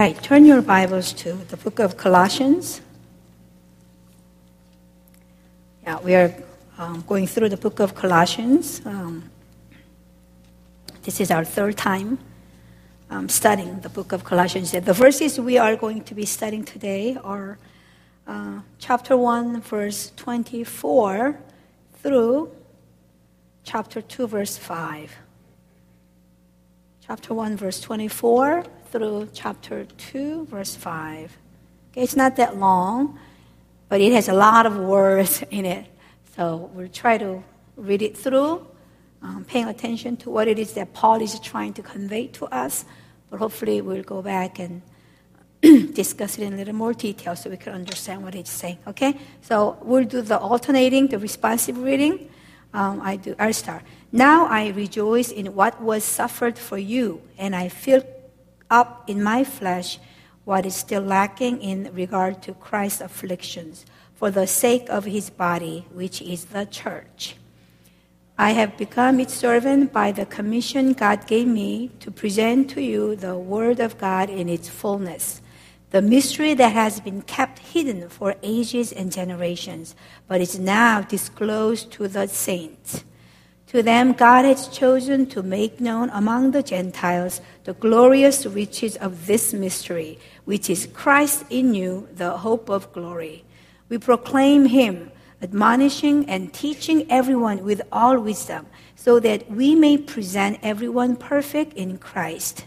Right, turn your Bibles to the book of Colossians. Yeah, we are um, going through the book of Colossians. Um, this is our third time um, studying the book of Colossians. The verses we are going to be studying today are uh, chapter 1, verse 24 through chapter 2, verse 5. Chapter 1, verse 24 through chapter 2, verse 5. Okay, it's not that long, but it has a lot of words in it. So we'll try to read it through, um, paying attention to what it is that Paul is trying to convey to us. But hopefully, we'll go back and discuss it in a little more detail so we can understand what it's saying. Okay? So we'll do the alternating, the responsive reading. Um, I do. I'll start. Now I rejoice in what was suffered for you, and I feel up in my flesh what is still lacking in regard to Christ's afflictions for the sake of his body, which is the church. I have become its servant by the commission God gave me to present to you the Word of God in its fullness, the mystery that has been kept hidden for ages and generations, but is now disclosed to the saints. To them, God has chosen to make known among the Gentiles the glorious riches of this mystery, which is Christ in you, the hope of glory. We proclaim him, admonishing and teaching everyone with all wisdom, so that we may present everyone perfect in Christ.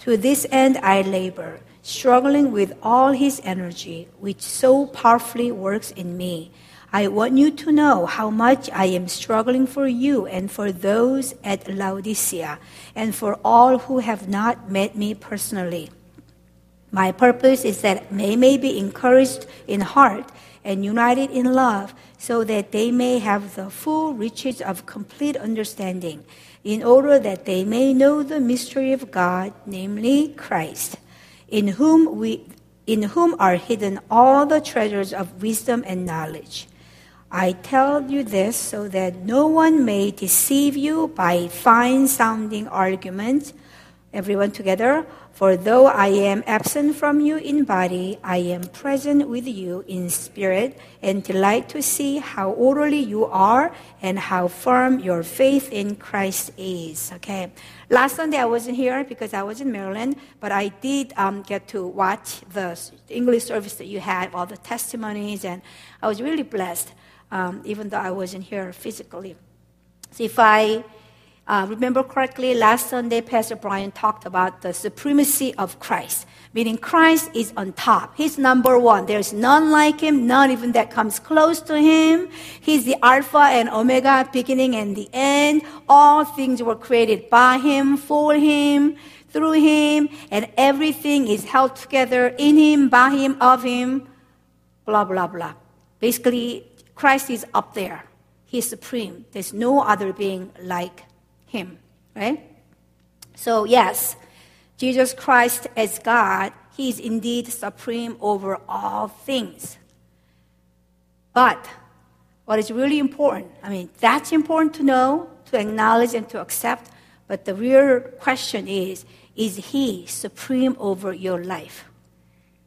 To this end I labor, struggling with all his energy, which so powerfully works in me. I want you to know how much I am struggling for you and for those at Laodicea and for all who have not met me personally. My purpose is that they may be encouraged in heart and united in love so that they may have the full riches of complete understanding in order that they may know the mystery of God, namely Christ, in whom we in whom are hidden all the treasures of wisdom and knowledge. I tell you this so that no one may deceive you by fine sounding arguments. Everyone together. For though I am absent from you in body, I am present with you in spirit and delight to see how orderly you are and how firm your faith in Christ is. Okay. Last Sunday I wasn't here because I was in Maryland, but I did um, get to watch the English service that you had, all the testimonies, and I was really blessed um, even though I wasn't here physically. So if I uh, remember correctly, last Sunday, Pastor Brian talked about the supremacy of Christ, meaning Christ is on top. He's number one. There's none like him, none even that comes close to him. He's the Alpha and Omega, beginning and the end. All things were created by him, for him, through him, and everything is held together in him, by him, of him, blah, blah, blah. Basically, Christ is up there. He's supreme. There's no other being like him, right? So, yes, Jesus Christ as God, he is indeed supreme over all things. But what is really important, I mean, that's important to know, to acknowledge, and to accept. But the real question is is he supreme over your life?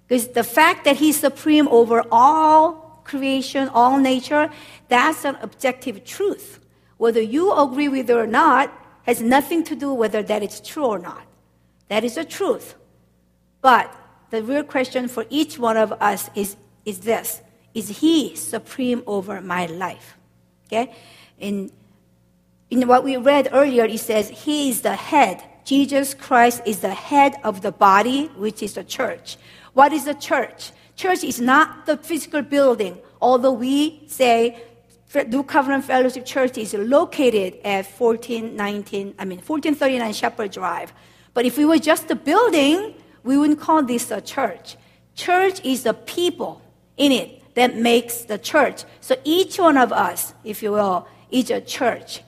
Because the fact that he's supreme over all creation, all nature, that's an objective truth. Whether you agree with it or not has nothing to do whether that is true or not. That is the truth. But the real question for each one of us is, is this Is He supreme over my life? Okay? In, in what we read earlier, it says, He is the head. Jesus Christ is the head of the body, which is the church. What is the church? Church is not the physical building, although we say New Covenant Fellowship Church is located at 1419, I mean 1439 Shepherd Drive. But if we were just a building, we wouldn't call this a church. Church is the people in it that makes the church. So each one of us, if you will, is a church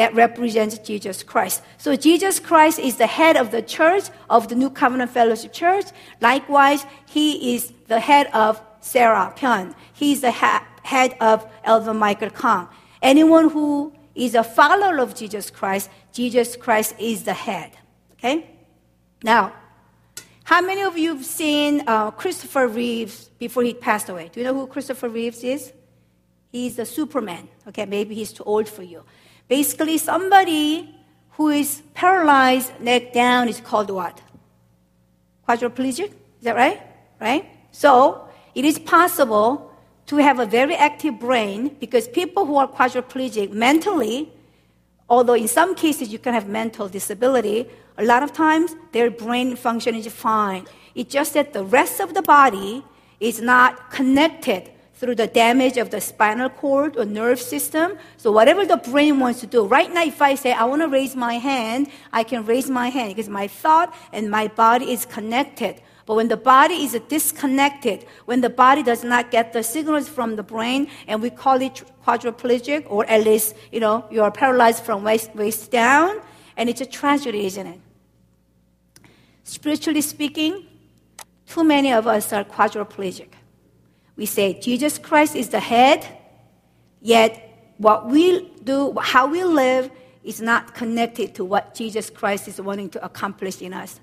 that represents Jesus Christ. So Jesus Christ is the head of the church, of the New Covenant Fellowship Church. Likewise, he is the head of Sarah Pyun. He's the ha- head of Elder Michael Kang. Anyone who is a follower of Jesus Christ, Jesus Christ is the head. Okay? Now, How many of you have seen uh, Christopher Reeves before he passed away? Do you know who Christopher Reeves is? He's a Superman. Okay, maybe he's too old for you. Basically, somebody who is paralyzed neck down is called what? Quadriplegic? Is that right? Right? So, it is possible to have a very active brain because people who are quadriplegic mentally, although in some cases you can have mental disability, a lot of times their brain function is fine. It's just that the rest of the body is not connected through the damage of the spinal cord or nerve system. So whatever the brain wants to do. Right now, if I say I want to raise my hand, I can raise my hand because my thought and my body is connected. But when the body is disconnected, when the body does not get the signals from the brain, and we call it quadriplegic, or at least, you know, you are paralyzed from waist, waist down, and it's a tragedy, isn't it? Spiritually speaking, too many of us are quadriplegic. We say Jesus Christ is the head, yet what we do, how we live, is not connected to what Jesus Christ is wanting to accomplish in us.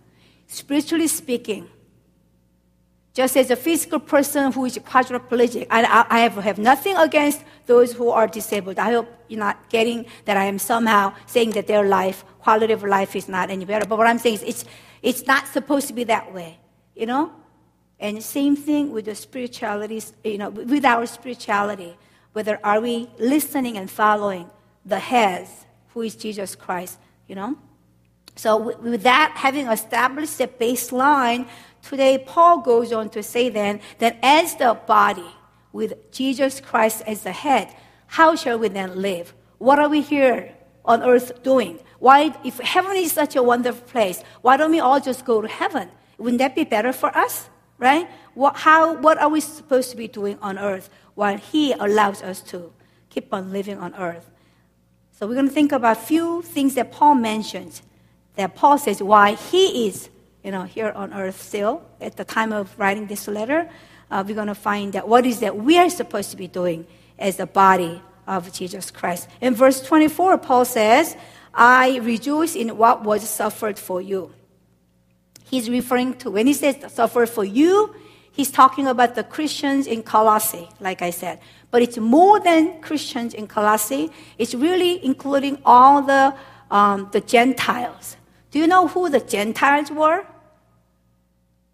Spiritually speaking, just as a physical person who is quadriplegic, I, I have, nothing against those who are disabled. I hope you're not getting that I am somehow saying that their life, quality of life is not any better. But what I'm saying is it's, it's not supposed to be that way, you know? And same thing with the spirituality, you know, with our spirituality. Whether are we listening and following the head, who is Jesus Christ, you know? So with that, having established the baseline, today Paul goes on to say then that as the body, with Jesus Christ as the head, how shall we then live? What are we here on earth doing? Why, if heaven is such a wonderful place, why don't we all just go to heaven? Wouldn't that be better for us? Right? What, how, what are we supposed to be doing on earth while He allows us to keep on living on earth? So we're going to think about a few things that Paul mentions. That Paul says why he is, you know, here on earth still at the time of writing this letter. Uh, we're going to find that what is that we are supposed to be doing as the body of Jesus Christ. In verse 24, Paul says, "I rejoice in what was suffered for you." He's referring to. When he says suffer for you, he's talking about the Christians in Colossae, like I said. But it's more than Christians in Colossae. It's really including all the, um, the Gentiles. Do you know who the Gentiles were?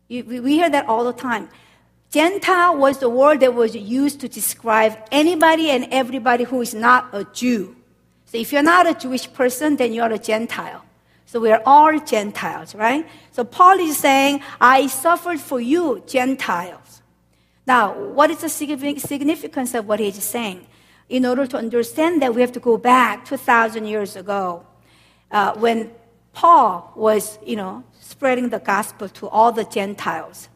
You, we hear that all the time. Gentile was the word that was used to describe anybody and everybody who is not a Jew. So if you're not a Jewish person, then you're a Gentile. So we are all Gentiles, right? So Paul is saying, I suffered for you, Gentiles. Now, what is the significance of what he's saying? In order to understand that, we have to go back 2,000 years ago uh, when Paul was, you know, spreading the gospel to all the Gentiles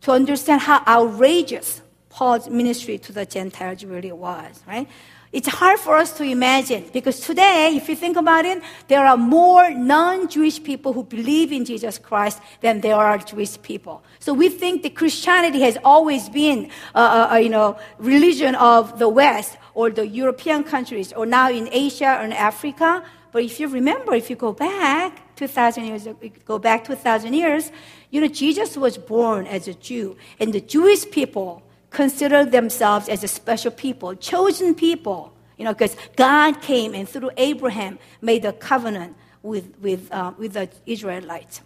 to understand how outrageous Paul's ministry to the Gentiles really was, right? It's hard for us to imagine because today, if you think about it, there are more non-Jewish people who believe in Jesus Christ than there are Jewish people. So we think that Christianity has always been, a, a, a you know, religion of the West or the European countries or now in Asia or in Africa. But if you remember, if you go back 2,000 years, go back 2,000 years, you know, Jesus was born as a Jew and the Jewish people consider themselves as a special people, chosen people, you know, because God came and through Abraham made a covenant with, with, uh, with the Israelites.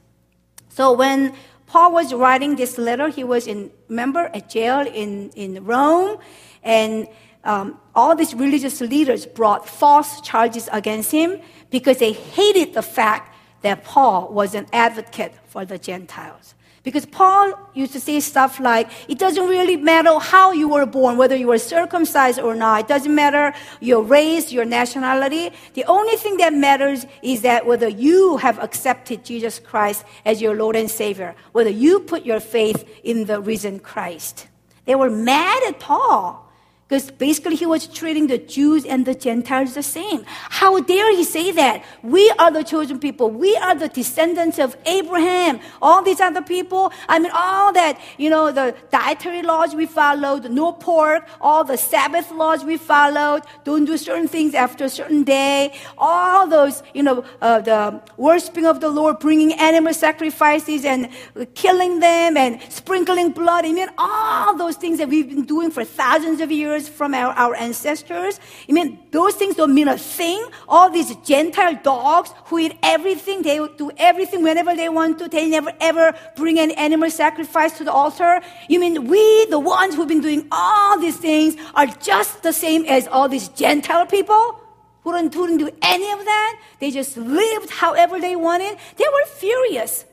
So when Paul was writing this letter, he was in, remember, a jail in, in Rome, and um, all these religious leaders brought false charges against him because they hated the fact that Paul was an advocate for the Gentiles. Because Paul used to say stuff like, it doesn't really matter how you were born, whether you were circumcised or not. It doesn't matter your race, your nationality. The only thing that matters is that whether you have accepted Jesus Christ as your Lord and Savior, whether you put your faith in the risen Christ. They were mad at Paul Because basically he was treating the Jews and the Gentiles the same. How dare he say that? We are the chosen people. We are the descendants of Abraham. All these other people, I mean, all that, you know, the dietary laws we followed, no pork, all the Sabbath laws we followed, don't do certain things after a certain day, all those, you know, uh, the worshiping of the Lord, bringing animal sacrifices and killing them and sprinkling blood. I mean, all those things that we've been doing for thousands of years from our, our ancestors. I mean, those things don't mean a thing. All these Gentile dogs who eat everything, they do everything whenever they want to. They never ever bring an animal sacrifice to the altar. You mean we, the ones who've been doing all these things, are just the same as all these Gentile people? Who didn't, who didn't do any of that? They just lived however they wanted. They were furious.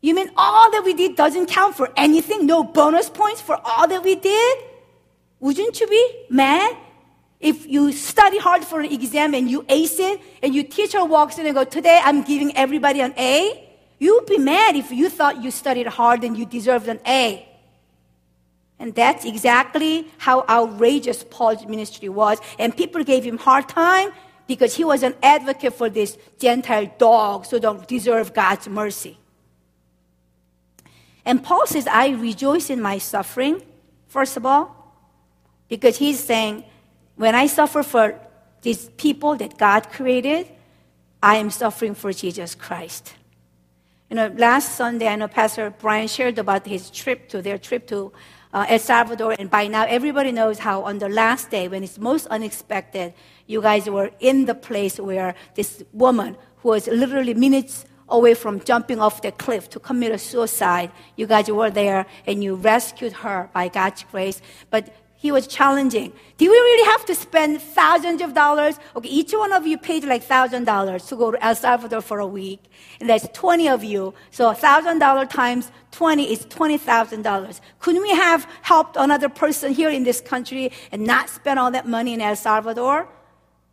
You mean all that we did doesn't count for anything? No bonus points for all that we did? Wouldn't you be mad? If you study hard for an exam and you ace it, and your teacher walks in and go, today I'm giving everybody an A, you'd be mad if you thought you studied hard and you deserved an A. And that's exactly how outrageous Paul's ministry was. And people gave him hard time because he was an advocate for this Gentile dogs who don't deserve God's mercy. And Paul says, I rejoice in my suffering, first of all, because he's saying, when I suffer for these people that God created, I am suffering for Jesus Christ. You know, last Sunday, I know Pastor Brian shared about his trip to their trip to uh, El Salvador, and by now everybody knows how on the last day, when it's most unexpected, you guys were in the place where this woman, who was literally minutes away from jumping off the cliff to commit a suicide, you guys were there and you rescued her by God's grace. But he was challenging. Do we really have to spend thousands of dollars? Okay, each one of you paid like thousand dollars to go to El Salvador for a week, and that's twenty of you. So thousand dollar times twenty is twenty thousand dollars. Couldn't we have helped another person here in this country and not spend all that money in El Salvador?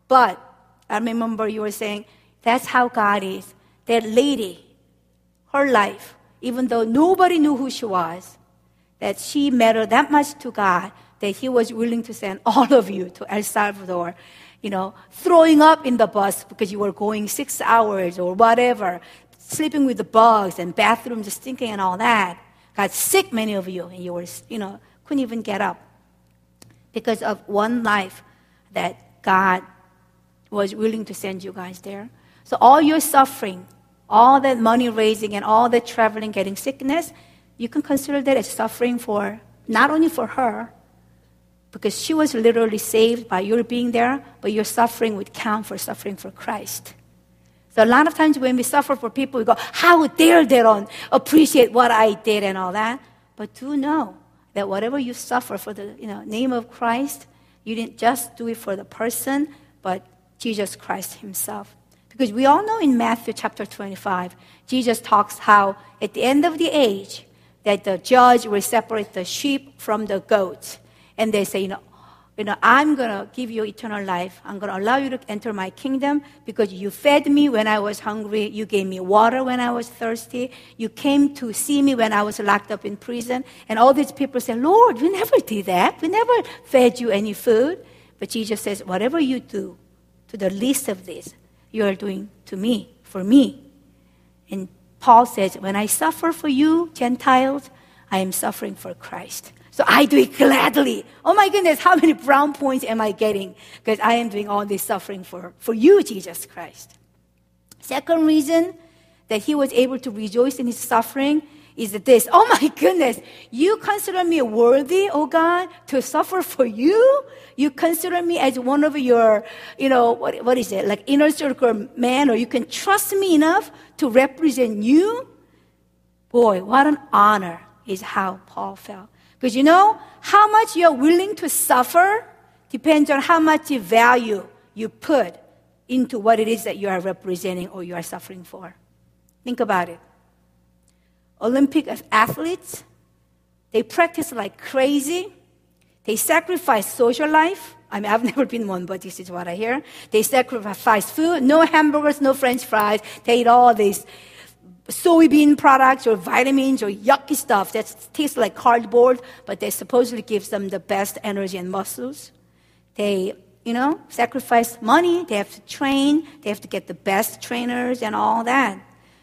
But I remember you were saying that's how God is. That lady, her life, even though nobody knew who she was, that she mattered that much to God that he was willing to send all of you to El Salvador, you know, throwing up in the bus because you were going six hours or whatever, sleeping with the bugs and bathrooms stinking and all that. Got sick, many of you, and you were, you know, couldn't even get up because of one life that God was willing to send you guys there. So all your suffering, all that money raising and all that traveling, getting sickness, you can consider that as suffering for not only for her, because she was literally saved by your being there, but your suffering would count for suffering for Christ. So a lot of times when we suffer for people, we go, how dare they don't appreciate what I did and all that. But do know that whatever you suffer for the you know, name of Christ, you didn't just do it for the person, but Jesus Christ himself. Because we all know in Matthew chapter 25, Jesus talks how at the end of the age, that the judge will separate the sheep from the goats and they say, you know, you know, I'm going to give you eternal life. I'm going to allow you to enter my kingdom because you fed me when I was hungry. You gave me water when I was thirsty. You came to see me when I was locked up in prison. And all these people say, Lord, we never did that. We never fed you any food. But Jesus says, whatever you do to the least of this, you are doing to me, for me. And Paul says, when I suffer for you, Gentiles, I am suffering for Christ. So I do it gladly. Oh my goodness, how many brown points am I getting? Because I am doing all this suffering for, for you, Jesus Christ. Second reason that he was able to rejoice in his suffering is this. Oh my goodness, you consider me worthy, oh God, to suffer for you? You consider me as one of your, you know, what, what is it, like inner circle man, or you can trust me enough to represent you? Boy, what an honor is how Paul felt. Because you know, how much you're willing to suffer depends on how much value you put into what it is that you are representing or you are suffering for. Think about it. Olympic athletes, they practice like crazy. They sacrifice social life. I mean, I've never been one, but this is what I hear. They sacrifice food, no hamburgers, no french fries. They eat all these soybean products or vitamins or yucky stuff that tastes like cardboard, but they supposedly gives them the best energy and muscles. They, you know, sacrifice money. They have to train. They have to get the best trainers and all that.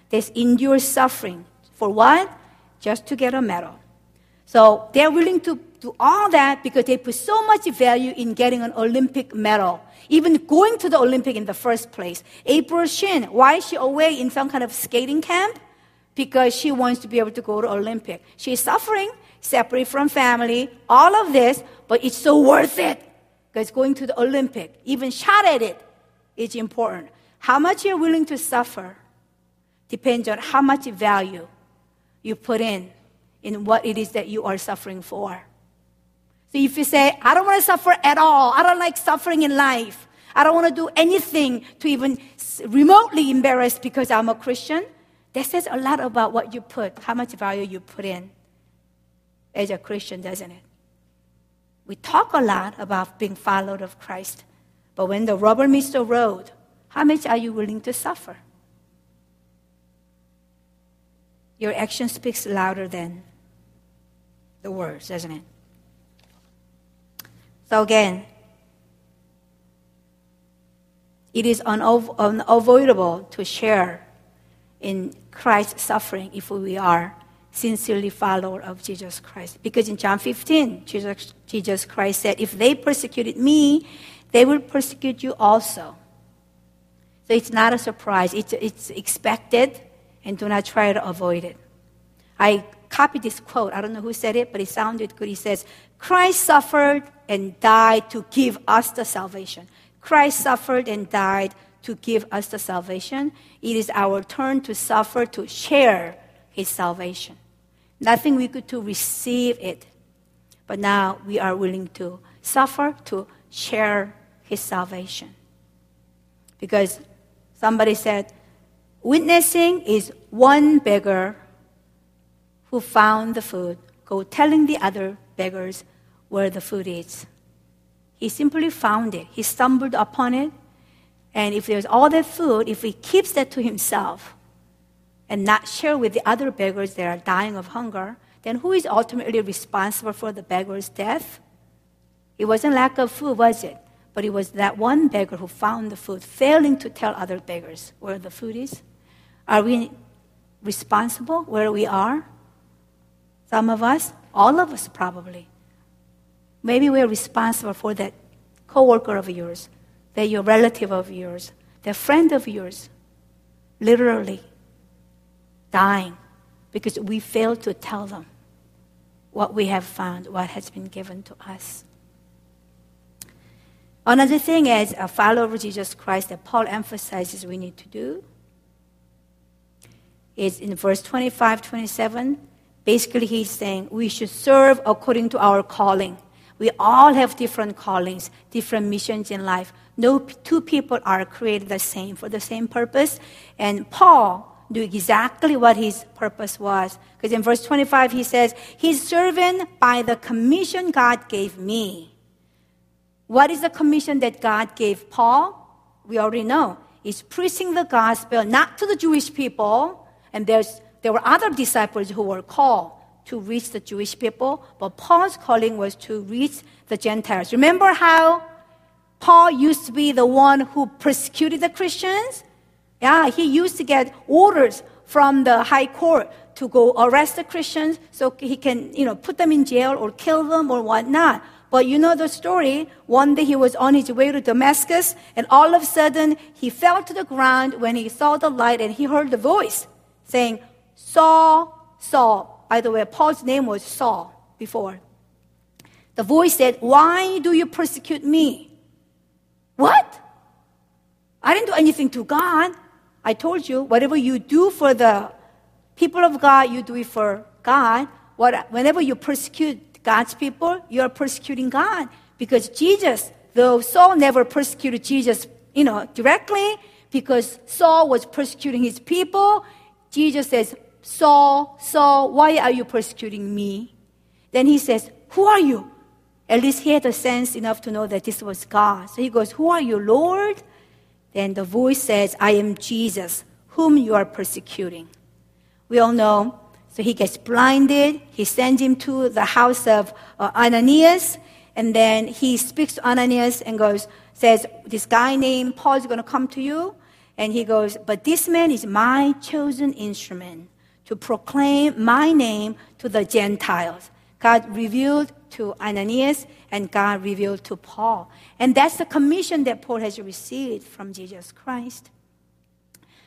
They endure suffering. For what? Just to get a medal. So they're willing to do all that because they put so much value in getting an Olympic medal, even going to the Olympic in the first place. April Shin, why is she away in some kind of skating camp? Because she wants to be able to go to Olympic. She's suffering, separate from family, all of this, but it's so worth it because going to the Olympic, even shot at it, is important. How much you're willing to suffer depends on how much value you put in in what it is that you are suffering for. So if you say, I don't want to suffer at all, I don't like suffering in life, I don't want to do anything to even remotely embarrass because I'm a Christian, that says a lot about what you put, how much value you put in as a Christian, doesn't it? We talk a lot about being followed of Christ, but when the rubber meets the road, how much are you willing to suffer? Your action speaks louder than the words, doesn't it? So again, it is unavoidable to share in Christ's suffering if we are sincerely follower of Jesus Christ. Because in John 15, Jesus, Jesus Christ said, If they persecuted me, they will persecute you also. So it's not a surprise, it's, it's expected, and do not try to avoid it. I copied this quote. I don't know who said it, but it sounded good. He says, Christ suffered and died to give us the salvation. Christ suffered and died to give us the salvation. It is our turn to suffer, to share his salvation. Nothing we could to receive it. But now we are willing to suffer, to share his salvation. Because somebody said, witnessing is one beggar who found the food go telling the other beggars where the food is. He simply found it. He stumbled upon it. And if there's all that food, if he keeps that to himself and not share with the other beggars that are dying of hunger, then who is ultimately responsible for the beggar's death? It wasn't lack of food, was it? But it was that one beggar who found the food, failing to tell other beggars where the food is. Are we responsible where we are? Some of us, all of us probably. Maybe we're responsible for that coworker of yours, that your relative of yours, that friend of yours, literally dying because we failed to tell them what we have found, what has been given to us. Another thing as a follower of Jesus Christ that Paul emphasizes we need to do is in verse 25, 27, Basically, he's saying we should serve according to our calling. We all have different callings, different missions in life. No two people are created the same for the same purpose. And Paul knew exactly what his purpose was. Because in verse 25, he says, He's serving by the commission God gave me. What is the commission that God gave Paul? We already know. It's preaching the gospel not to the Jewish people, and there's there were other disciples who were called to reach the Jewish people, but Paul's calling was to reach the Gentiles. Remember how Paul used to be the one who persecuted the Christians? Yeah, he used to get orders from the high court to go arrest the Christians so he can, you know, put them in jail or kill them or whatnot. But you know the story. One day he was on his way to Damascus, and all of a sudden he fell to the ground when he saw the light and he heard the voice saying, Saul, Saul. By the way, Paul's name was Saul before. The voice said, Why do you persecute me? What? I didn't do anything to God. I told you, whatever you do for the people of God, you do it for God. What, whenever you persecute God's people, you are persecuting God. Because Jesus, though Saul never persecuted Jesus, you know, directly, because Saul was persecuting his people, Jesus says, Saul, Saul, why are you persecuting me? Then he says, Who are you? At least he had the sense enough to know that this was God. So he goes, Who are you, Lord? Then the voice says, I am Jesus, whom you are persecuting. We all know. So he gets blinded. He sends him to the house of uh, Ananias. And then he speaks to Ananias and goes, says, This guy named Paul is going to come to you. And he goes, But this man is my chosen instrument to proclaim my name to the Gentiles. God revealed to Ananias and God revealed to Paul. And that's the commission that Paul has received from Jesus Christ.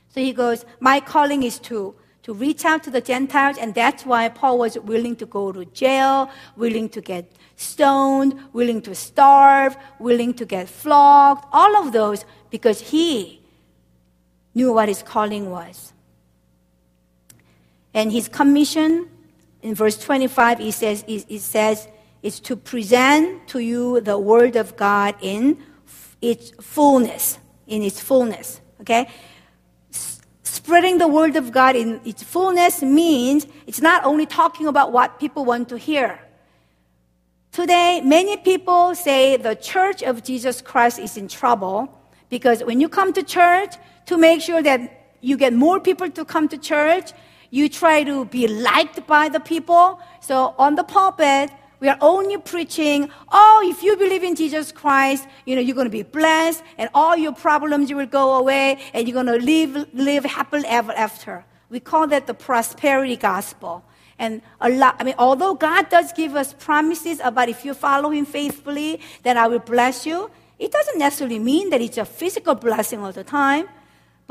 So he goes, My calling is to, to reach out to the Gentiles, and that's why Paul was willing to go to jail, willing to get stoned, willing to starve, willing to get flogged, all of those, because he knew what his calling was. And his commission in verse 25, it says, it says, is to present to you the word of God in its fullness, in its fullness. Okay? Spreading the word of God in its fullness means it's not only talking about what people want to hear. Today, many people say the church of Jesus Christ is in trouble because when you come to church, to make sure that you get more people to come to church, you try to be liked by the people. So on the pulpit, we are only preaching, oh, if you believe in Jesus Christ, you know, you're going to be blessed and all your problems will go away and you're going to live, live happily ever after. We call that the prosperity gospel. And a lot, I mean, although God does give us promises about if you follow Him faithfully, then I will bless you, it doesn't necessarily mean that it's a physical blessing all the time.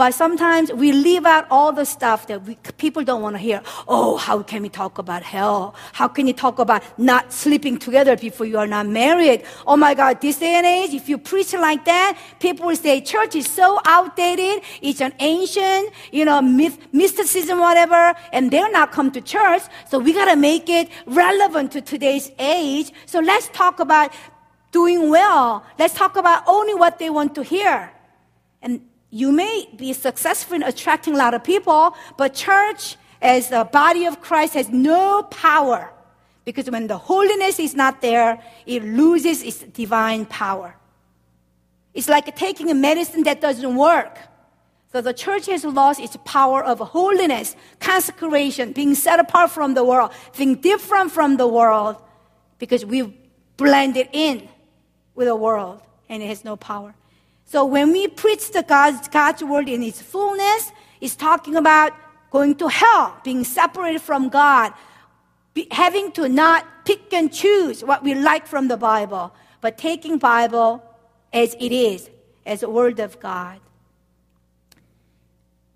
But sometimes we leave out all the stuff that we, people don't want to hear. Oh, how can we talk about hell? How can you talk about not sleeping together before you are not married? Oh my God, this day and age, if you preach like that, people will say church is so outdated. It's an ancient, you know, myth, mysticism, whatever, and they're not come to church. So we got to make it relevant to today's age. So let's talk about doing well. Let's talk about only what they want to hear. And you may be successful in attracting a lot of people, but church as the body of Christ has no power. Because when the holiness is not there, it loses its divine power. It's like taking a medicine that doesn't work. So the church has lost its power of holiness, consecration, being set apart from the world, being different from the world, because we've blended in with the world and it has no power. So when we preach the God's, God's word in its fullness, it's talking about going to hell, being separated from God, be, having to not pick and choose what we like from the Bible, but taking Bible as it is, as a word of God.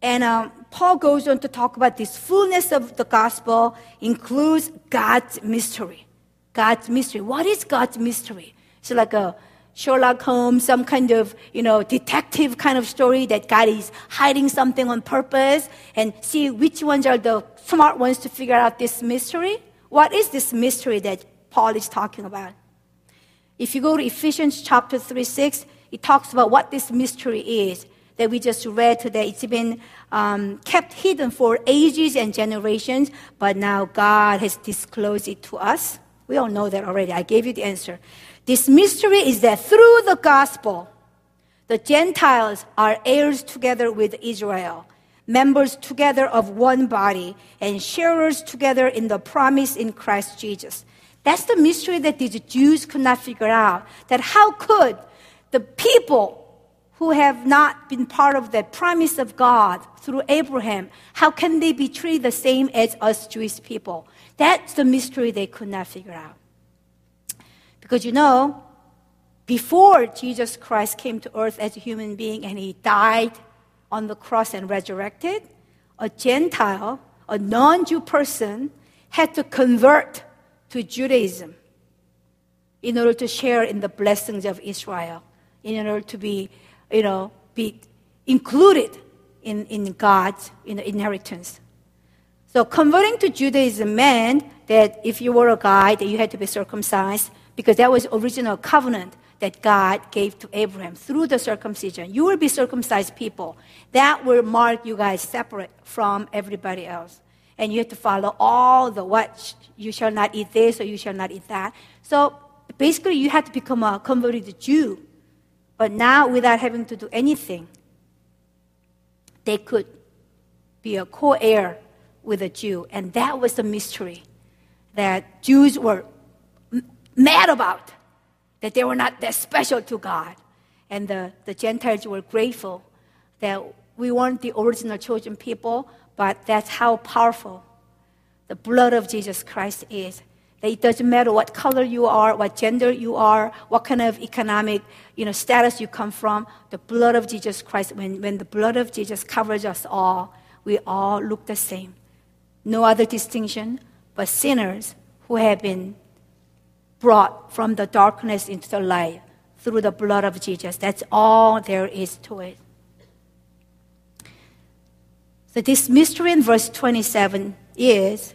And um, Paul goes on to talk about this fullness of the gospel includes God's mystery. God's mystery. What is God's mystery? It's like a Sherlock Holmes, some kind of, you know, detective kind of story that God is hiding something on purpose and see which ones are the smart ones to figure out this mystery. What is this mystery that Paul is talking about? If you go to Ephesians chapter 3, 6, it talks about what this mystery is that we just read today. It's been um, kept hidden for ages and generations, but now God has disclosed it to us. We all know that already. I gave you the answer. This mystery is that through the gospel, the Gentiles are heirs together with Israel, members together of one body, and sharers together in the promise in Christ Jesus. That's the mystery that these Jews could not figure out. That how could the people who have not been part of the promise of God through Abraham, how can they be treated the same as us Jewish people? That's the mystery they could not figure out. Because you know, before Jesus Christ came to earth as a human being and he died on the cross and resurrected, a Gentile, a non Jew person, had to convert to Judaism in order to share in the blessings of Israel, in order to be, you know, be included in, in God's in inheritance. So converting to Judaism meant that if you were a guy, that you had to be circumcised, because that was original covenant that God gave to Abraham through the circumcision. You will be circumcised people. That will mark you guys separate from everybody else. And you have to follow all the what you shall not eat this or you shall not eat that. So basically, you have to become a converted Jew. But now, without having to do anything, they could be a co heir with a Jew. And that was the mystery that Jews were mad about that they were not that special to God. And the, the Gentiles were grateful that we weren't the original chosen people, but that's how powerful the blood of Jesus Christ is. That it doesn't matter what color you are, what gender you are, what kind of economic you know, status you come from, the blood of Jesus Christ, when, when the blood of Jesus covers us all, we all look the same. No other distinction, but sinners who have been brought from the darkness into the light through the blood of Jesus. That's all there is to it. So, this mystery in verse 27 is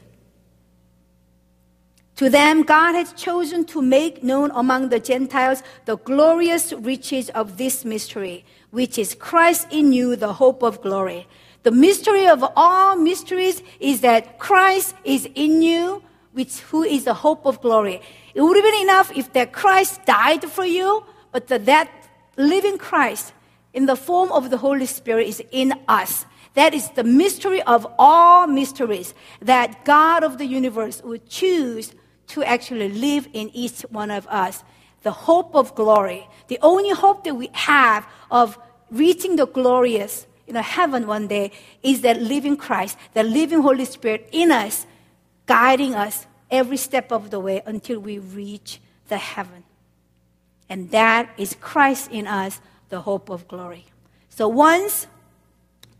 to them, God has chosen to make known among the Gentiles the glorious riches of this mystery, which is Christ in you, the hope of glory. The mystery of all mysteries is that Christ is in you, which who is the hope of glory. It would have been enough if that Christ died for you, but that living Christ in the form of the Holy Spirit is in us. That is the mystery of all mysteries that God of the universe would choose to actually live in each one of us. The hope of glory. The only hope that we have of reaching the glorious you know, heaven one day is that living Christ, the living Holy Spirit in us, guiding us every step of the way until we reach the heaven. And that is Christ in us, the hope of glory. So once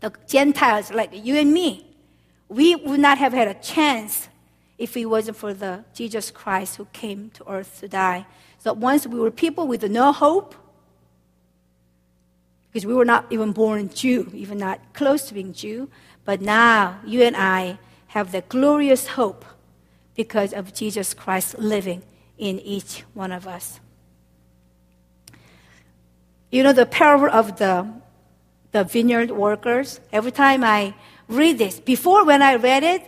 the Gentiles, like you and me, we would not have had a chance if it wasn't for the Jesus Christ who came to earth to die. So once we were people with no hope, because we were not even born Jew, even not close to being Jew, but now you and I have the glorious hope because of Jesus Christ living in each one of us. You know the parable of the, the vineyard workers? Every time I read this, before when I read it,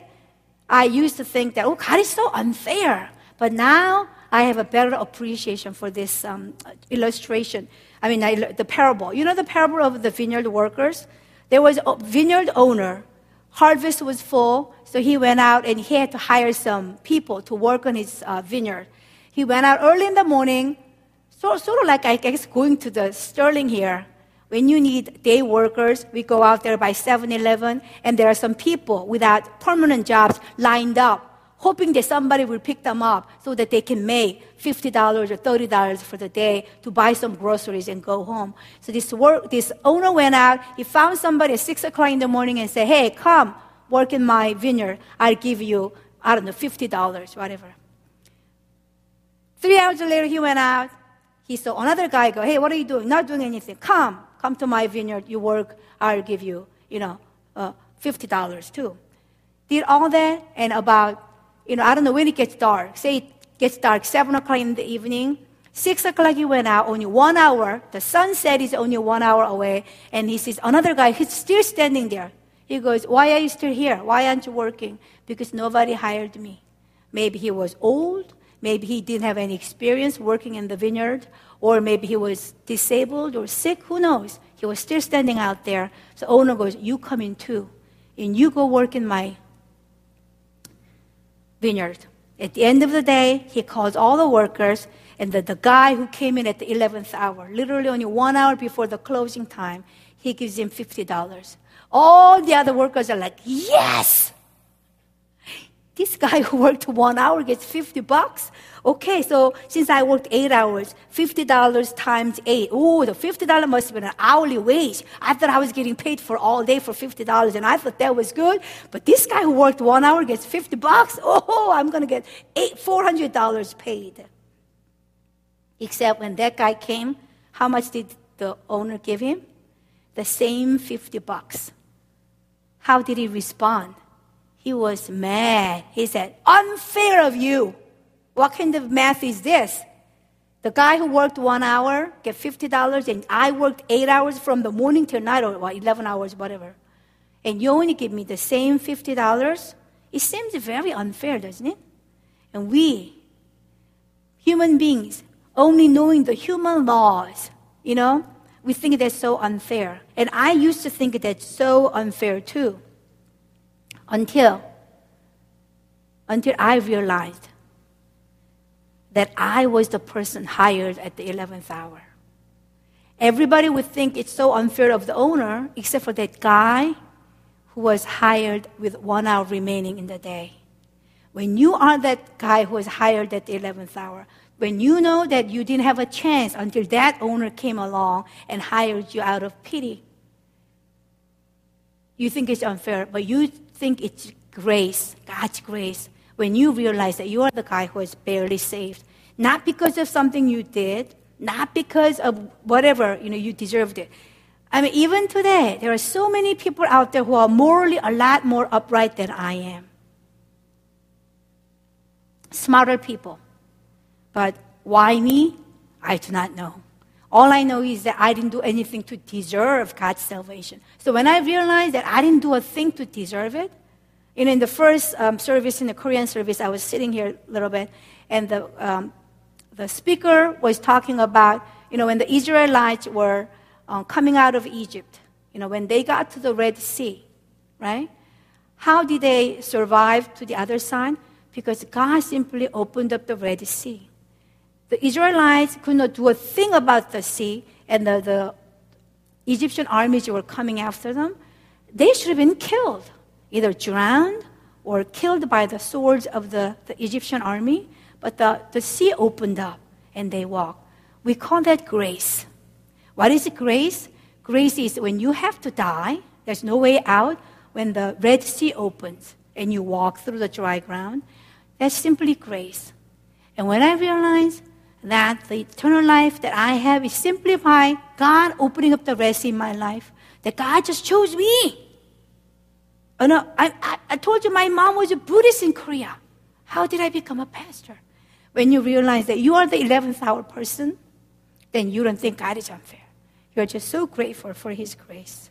I used to think that, oh, God is so unfair. But now I have a better appreciation for this um, illustration. I mean, I, the parable. You know the parable of the vineyard workers? There was a vineyard owner. Harvest was full, so he went out and he had to hire some people to work on his uh, vineyard. He went out early in the morning, so, sort of like I guess going to the Sterling here. When you need day workers, we go out there by 7 Eleven, and there are some people without permanent jobs lined up, hoping that somebody will pick them up so that they can make $50 or $30 for the day to buy some groceries and go home. So this, work, this owner went out, he found somebody at 6 o'clock in the morning and said, Hey, come work in my vineyard. I'll give you, I don't know, $50, whatever. Three hours later, he went out. He saw another guy go, Hey, what are you doing? Not doing anything. Come. Come to my vineyard, you work, I'll give you, you know, uh, $50 too. Did all that, and about, you know, I don't know when it gets dark. Say it gets dark, 7 o'clock in the evening. 6 o'clock he went out, only one hour. The sunset is only one hour away. And he sees another guy, he's still standing there. He goes, Why are you still here? Why aren't you working? Because nobody hired me. Maybe he was old. Maybe he didn't have any experience working in the vineyard, or maybe he was disabled or sick, who knows? He was still standing out there. So owner goes, You come in too, and you go work in my vineyard. At the end of the day, he calls all the workers, and the, the guy who came in at the 11th hour, literally only one hour before the closing time, he gives him $50. All the other workers are like, Yes! This guy who worked one hour gets 50 bucks. Okay, so since I worked eight hours, $50 times eight. Oh, the $50 must have been an hourly wage. I thought I was getting paid for all day for $50 and I thought that was good. But this guy who worked one hour gets 50 bucks. Oh, I'm going to get eight, $400 paid. Except when that guy came, how much did the owner give him? The same 50 bucks. How did he respond? He was mad. He said, Unfair of you. What kind of math is this? The guy who worked one hour get $50, and I worked eight hours from the morning till night, or 11 hours, whatever. And you only give me the same $50? It seems very unfair, doesn't it? And we, human beings, only knowing the human laws, you know, we think that's so unfair. And I used to think that's so unfair too until until I realized that I was the person hired at the 11th hour. Everybody would think it's so unfair of the owner, except for that guy who was hired with one hour remaining in the day. When you are that guy who was hired at the 11th hour, when you know that you didn't have a chance until that owner came along and hired you out of pity, you think it's unfair, but you think it's grace, God's grace, when you realize that you are the guy who is barely saved. Not because of something you did, not because of whatever, you know, you deserved it. I mean, even today, there are so many people out there who are morally a lot more upright than I am. Smarter people. But why me? I do not know. All I know is that I didn't do anything to deserve God's salvation. So when I realized that I didn't do a thing to deserve it, you know, in the first um, service, in the Korean service, I was sitting here a little bit, and the, um, the speaker was talking about, you know, when the Israelites were uh, coming out of Egypt, you know, when they got to the Red Sea, right? How did they survive to the other side? Because God simply opened up the Red Sea the Israelites could not do a thing about the sea, and the, the Egyptian armies were coming after them. They should have been killed, either drowned or killed by the swords of the, the Egyptian army. But the, the sea opened up and they walked. We call that grace. What is grace? Grace is when you have to die, there's no way out, when the Red Sea opens and you walk through the dry ground. That's simply grace. And when I realized that the eternal life that I have is simply by God opening up the rest in my life. That God just chose me. Oh, no, I, I, I told you my mom was a Buddhist in Korea. How did I become a pastor? When you realize that you are the 11th hour person, then you don't think God is unfair. You're just so grateful for His grace.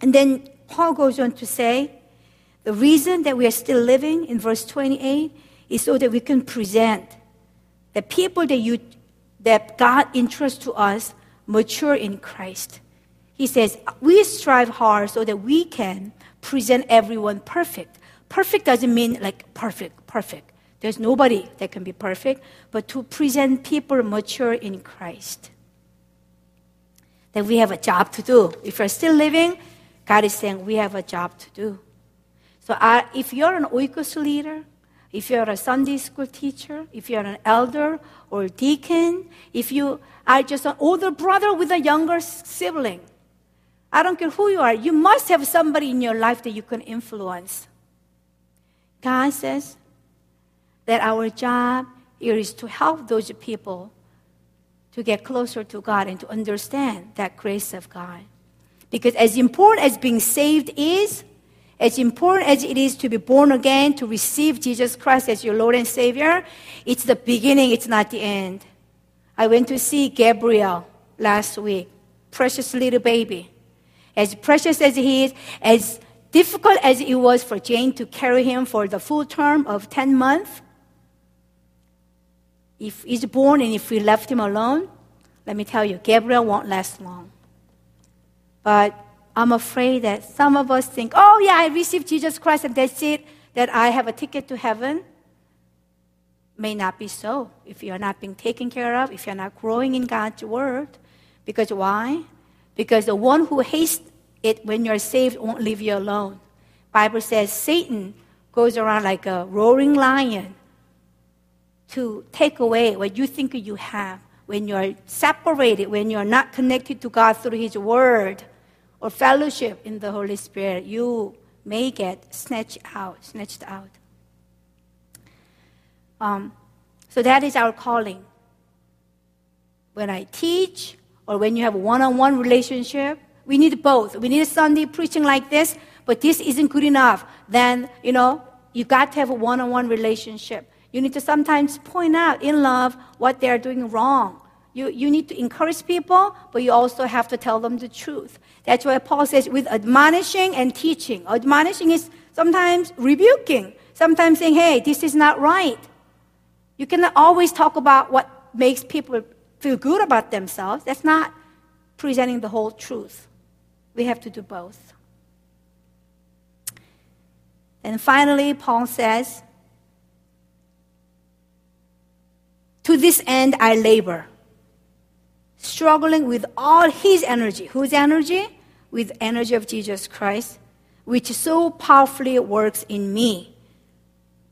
And then Paul goes on to say, the reason that we are still living in verse 28 is so that we can present the people that, you, that God entrusts to us mature in Christ. He says, we strive hard so that we can present everyone perfect. Perfect doesn't mean like perfect, perfect. There's nobody that can be perfect, but to present people mature in Christ. That we have a job to do. If you're still living, God is saying we have a job to do. So uh, if you're an oikos leader, if you're a Sunday school teacher, if you're an elder or deacon, if you are just an older brother with a younger sibling, I don't care who you are, you must have somebody in your life that you can influence. God says that our job is to help those people to get closer to God and to understand that grace of God. Because as important as being saved is, as important as it is to be born again, to receive Jesus Christ as your Lord and Savior, it's the beginning, it's not the end. I went to see Gabriel last week, precious little baby. As precious as he is, as difficult as it was for Jane to carry him for the full term of 10 months, if he's born and if we left him alone, let me tell you, Gabriel won't last long. But I'm afraid that some of us think, oh, yeah, I received Jesus Christ and that's it, that I have a ticket to heaven. May not be so if you're not being taken care of, if you're not growing in God's word. Because why? Because the one who hates it when you're saved won't leave you alone. Bible says Satan goes around like a roaring lion to take away what you think you have when you're separated, when you're not connected to God through His Word or fellowship in the Holy Spirit, you may get snatched out, snatched out. Um, so that is our calling. When I teach, or when you have one-on-one relationship, we need both. We need Sunday preaching like this, but this isn't good enough. Then you know you got to have a one-on-one relationship. You need to sometimes point out in love what they are doing wrong. You, you need to encourage people, but you also have to tell them the truth. That's why Paul says with admonishing and teaching. Admonishing is sometimes rebuking, sometimes saying, hey, this is not right. You cannot always talk about what makes people feel good about themselves. That's not presenting the whole truth. We have to do both. And finally, Paul says, To this end I labor, struggling with all his energy. Whose energy? With energy of Jesus Christ, which so powerfully works in me.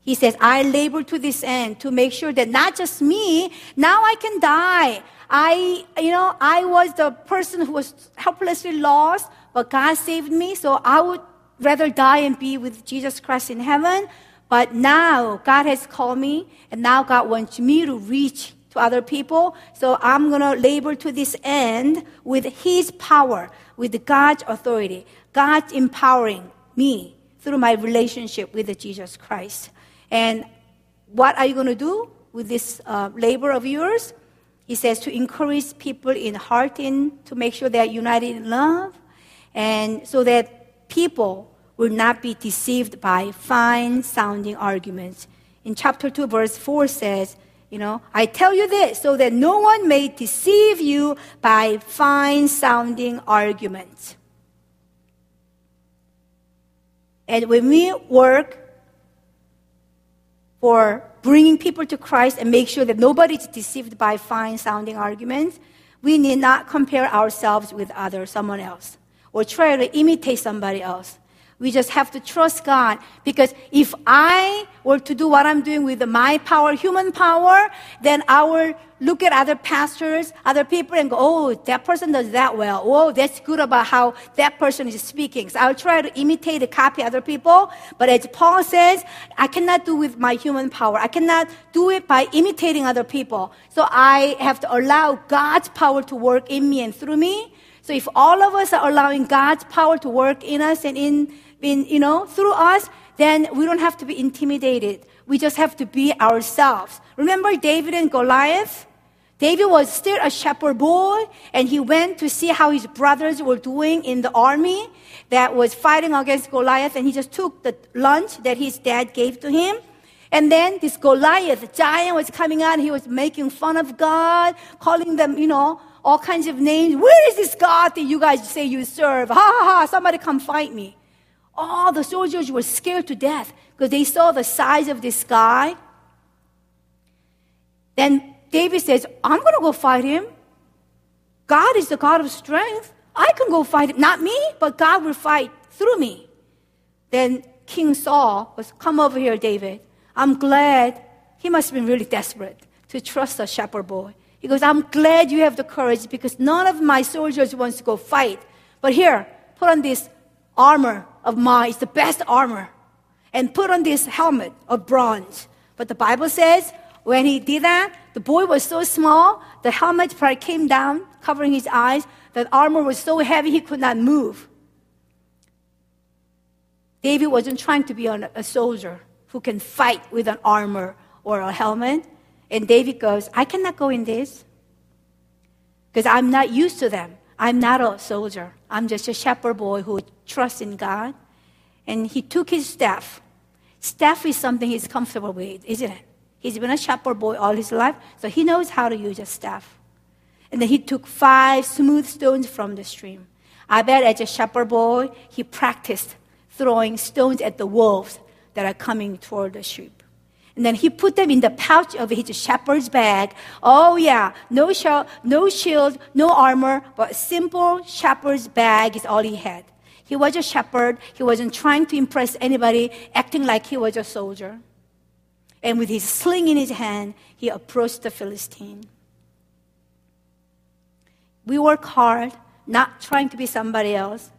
He says, I labor to this end to make sure that not just me, now I can die. I, you know, I was the person who was helplessly lost, but God saved me, so I would rather die and be with Jesus Christ in heaven. But now God has called me, and now God wants me to reach to other people. So I'm going to labor to this end with His power, with God's authority, God empowering me through my relationship with Jesus Christ. And what are you going to do with this uh, labor of yours? He says to encourage people in heart in to make sure they are united in love, and so that people will not be deceived by fine sounding arguments. In chapter 2, verse 4 says, you know, I tell you this so that no one may deceive you by fine sounding arguments. And when we work for bringing people to Christ and make sure that nobody is deceived by fine sounding arguments, we need not compare ourselves with others, someone else, or try to imitate somebody else. We just have to trust God because if I were to do what I'm doing with my power, human power, then I will look at other pastors, other people and go, oh, that person does that well. Oh, that's good about how that person is speaking. So I'll try to imitate and copy other people. But as Paul says, I cannot do with my human power. I cannot do it by imitating other people. So I have to allow God's power to work in me and through me. So if all of us are allowing God's power to work in us and in in, you know, through us, then we don't have to be intimidated. We just have to be ourselves. Remember David and Goliath? David was still a shepherd boy, and he went to see how his brothers were doing in the army that was fighting against Goliath, and he just took the lunch that his dad gave to him. And then this Goliath, giant, was coming out. He was making fun of God, calling them, you know, all kinds of names. Where is this God that you guys say you serve? Ha ha ha, somebody come fight me all the soldiers were scared to death because they saw the size of this guy. Then David says, I'm going to go fight him. God is the God of strength. I can go fight him. Not me, but God will fight through me. Then King Saul was, Come over here, David. I'm glad. He must have been really desperate to trust a shepherd boy. He goes, I'm glad you have the courage because none of my soldiers wants to go fight. But here, put on this armor of mine It's the best armor. And put on this helmet of bronze. But the Bible says when he did that, the boy was so small, the helmet probably came down, covering his eyes. The armor was so heavy he could not move. David wasn't trying to be a soldier who can fight with an armor or a helmet. And David goes, I cannot go in this because I'm not used to them. I'm not a soldier. I'm just a shepherd boy who trusts in God. And he took his staff. Staff is something he's comfortable with, isn't it? He's been a shepherd boy all his life, so he knows how to use a staff. And then he took five smooth stones from the stream. I bet as a shepherd boy, he practiced throwing stones at the wolves that are coming toward the sheep. And then he put them in the pouch of his shepherd's bag. Oh yeah, no, sh- no shield, no armor, but simple shepherd's bag is all he had. He was a shepherd. He wasn't trying to impress anybody, acting like he was a soldier. And with his sling in his hand, he approached the Philistine. We work hard, not trying to be somebody else.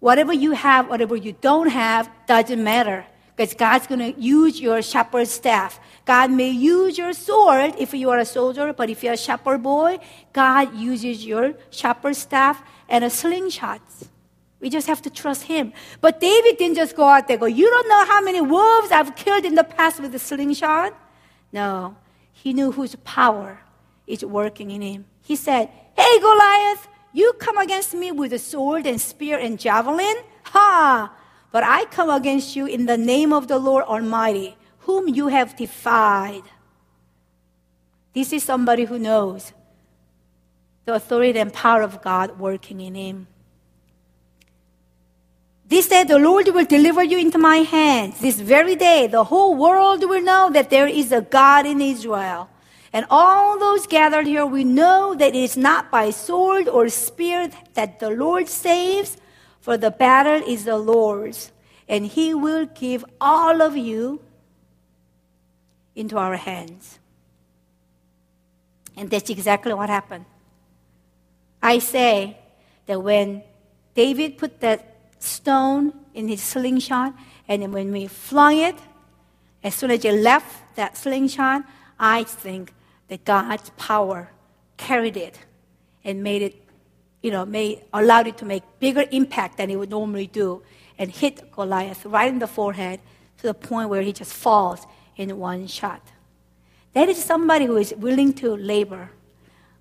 Whatever you have, whatever you don't have, doesn't matter because God's going to use your shepherd staff. God may use your sword if you are a soldier, but if you're a shepherd boy, God uses your shepherd staff and a slingshot. We just have to trust Him. But David didn't just go out there go, You don't know how many wolves I've killed in the past with the slingshot? No. He knew whose power is working in him. He said, Hey, Goliath, you come against me with a sword and spear and javelin? Ha! But I come against you in the name of the Lord Almighty, whom you have defied. This is somebody who knows the authority and power of God working in him. This day The Lord will deliver you into my hands. This very day, the whole world will know that there is a God in Israel. And all those gathered here, we know that it is not by sword or spear that the Lord saves, for the battle is the Lord's, and he will give all of you into our hands. And that's exactly what happened. I say that when David put that stone in his slingshot, and when we flung it, as soon as he left that slingshot, I think that God's power carried it and made it, you know, made, allowed it to make bigger impact than it would normally do and hit Goliath right in the forehead to the point where he just falls in one shot. That is somebody who is willing to labor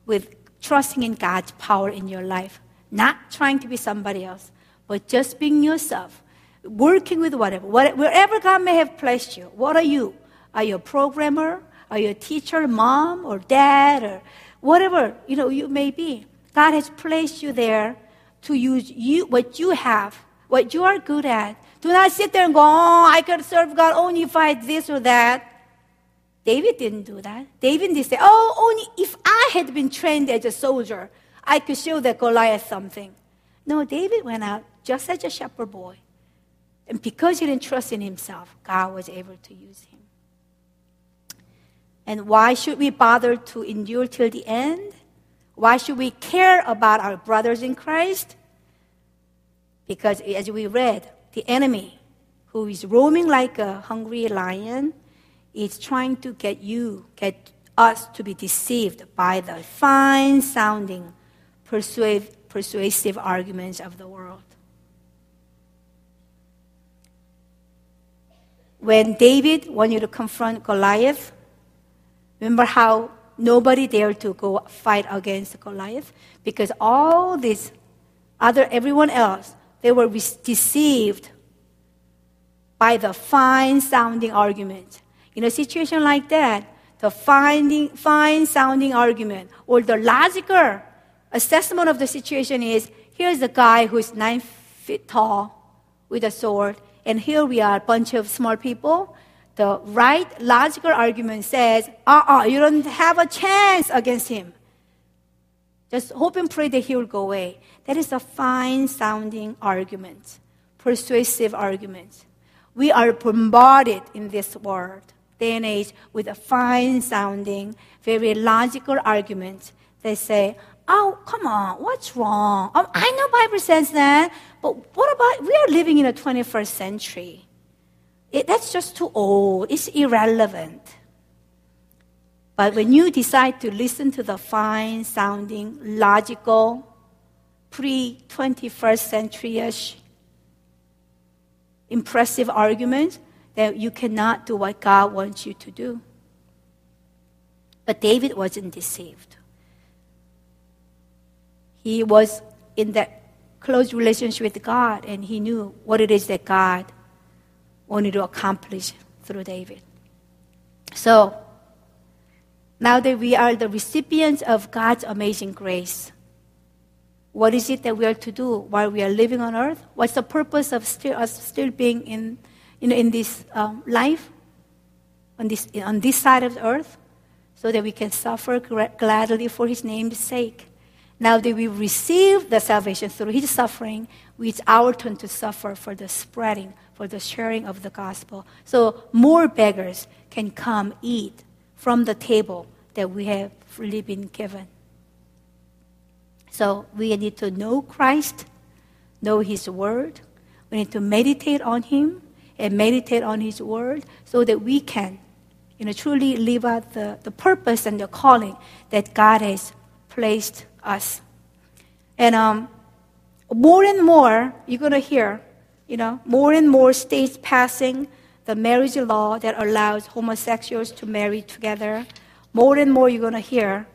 with trusting in God's power in your life, not trying to be somebody else, but just being yourself, working with whatever, wherever God may have placed you. What are you? Are you a programmer? Are you a teacher, mom, or dad, or whatever you know you may be? God has placed you there to use you what you have, what you are good at. Do not sit there and go, "Oh, I could serve God only if I this or that." David didn't do that. David didn't say, Oh, only if I had been trained as a soldier, I could show that Goliath something. No, David went out just as a shepherd boy. And because he didn't trust in himself, God was able to use him. And why should we bother to endure till the end? Why should we care about our brothers in Christ? Because as we read, the enemy, who is roaming like a hungry lion, is trying to get you, get us to be deceived by the fine sounding, persuasive, persuasive arguments of the world. When David wanted to confront Goliath, remember how nobody dared to go fight against Goliath? Because all these other, everyone else, they were deceived by the fine sounding argument. in a situation like that, the finding, fine sounding argument or the logical assessment of the situation is here's a guy who's nine feet tall with a sword, and here we are, a bunch of small people. The right logical argument says, uh uh-uh, uh you don't have a chance against him. Just hope and pray that he will go away. That is a fine sounding argument, persuasive argument. We are bombarded in this world day and age with a fine sounding, very logical argument. They say, Oh, come on, what's wrong? Um, I know Bible says that, but what about, we are living in the 21st century. It, that's just too old. It's irrelevant. But when you decide to listen to the fine sounding, logical, pre 21st century ish, impressive arguments, that you cannot do what God wants you to do. But David wasn't deceived. He was in that close relationship with God, and he knew what it is that God wanted to accomplish through David. So, now that we are the recipients of God's amazing grace, what is it that we are to do while we are living on earth? What's the purpose of still, us still being in in this um, life, on this, on this side of the earth, so that we can suffer gladly for his name's sake. Now that we receive the salvation through his suffering, it's our turn to suffer for the spreading, for the sharing of the gospel. So more beggars can come eat from the table that we have freely been given. So we need to know Christ, know his word. We need to meditate on him and meditate on His Word so that we can, you know, truly live out the, the purpose and the calling that God has placed us. And um, more and more, you're going to hear, you know, more and more states passing the marriage law that allows homosexuals to marry together. More and more, you're going to hear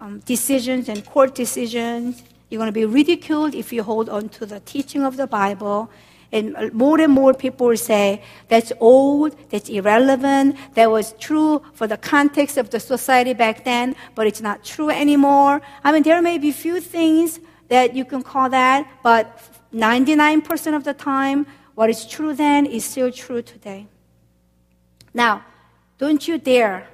um, decisions and court decisions. You're going to be ridiculed if you hold on to the teaching of the Bible. And more and more people say that's old, that's irrelevant, that was true for the context of the society back then, but it's not true anymore. I mean, there may be a few things that you can call that, but 99% of the time, what is true then is still true today. Now, don't you dare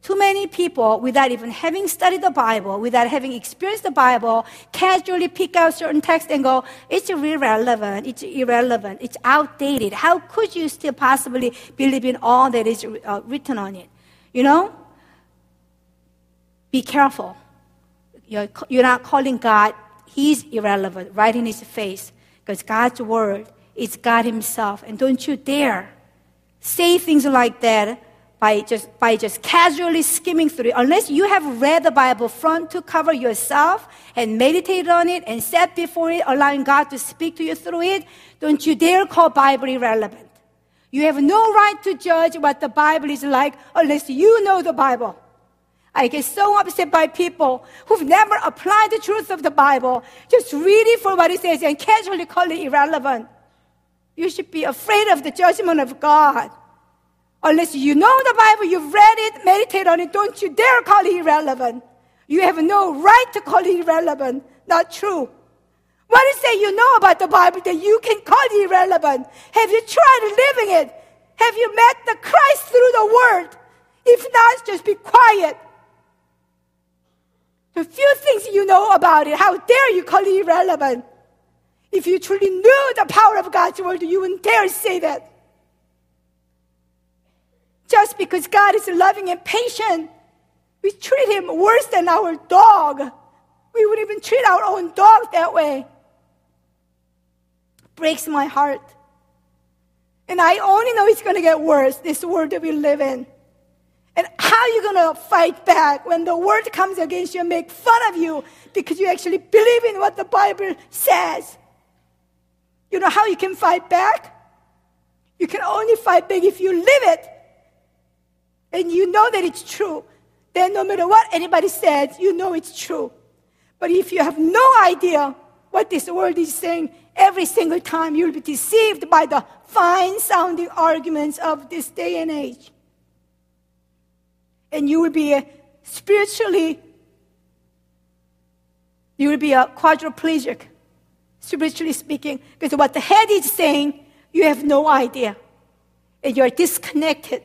Too many people, without even having studied the Bible, without having experienced the Bible, casually pick out certain texts and go, it's irrelevant, it's irrelevant, it's outdated. How could you still possibly believe in all that is uh, written on it? You know? Be careful. You're, you're not calling God, He's irrelevant, right in His face, because God's Word is God Himself. And don't you dare say things like that by just, by just casually skimming through it. Unless you have read the Bible front to cover yourself and meditated on it and sat before it, allowing God to speak to you through it, don't you dare call Bible irrelevant. You have no right to judge what the Bible is like unless you know the Bible. I get so upset by people who've never applied the truth of the Bible, just read it for what it says and casually call it irrelevant. You should be afraid of the judgment of God. Unless you know the Bible, you've read it, meditate on it, don't you dare call it irrelevant. You have no right to call it irrelevant. Not true. What is it you know about the Bible that you can call it irrelevant? Have you tried living it? Have you met the Christ through the Word? If not, just be quiet. The few things you know about it, how dare you call it irrelevant? If you truly knew the power of God's Word, you wouldn't dare say that. Just because God is loving and patient, we treat him worse than our dog. We would even treat our own dog that way. Breaks my heart. And I only know it's going to get worse, this world that we live in. And how are you going to fight back when the world comes against you and make fun of you because you actually believe in what the Bible says? You know how you can fight back? You can only fight back if you live it and you know that it's true, then no matter what anybody says, you know it's true. But if you have no idea what this world is saying, every single time you'll be deceived by the fine sounding arguments of this day and age. And you will be spiritually, you will be a quadriplegic, spiritually speaking, because what the head is saying, you have no idea. And you're disconnected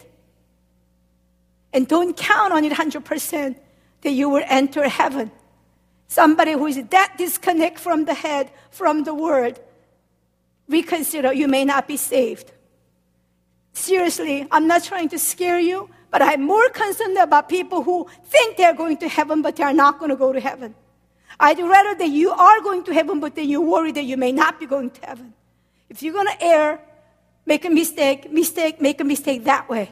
and don't count on it 100% that you will enter heaven. Somebody who is that disconnect from the head, from the word, reconsider, you may not be saved. Seriously, I'm not trying to scare you, but I'm more concerned about people who think they're going to heaven, but they are not going to go to heaven. I'd rather that you are going to heaven, but then you worry that you may not be going to heaven. If you're going to err, make a mistake, mistake, make a mistake that way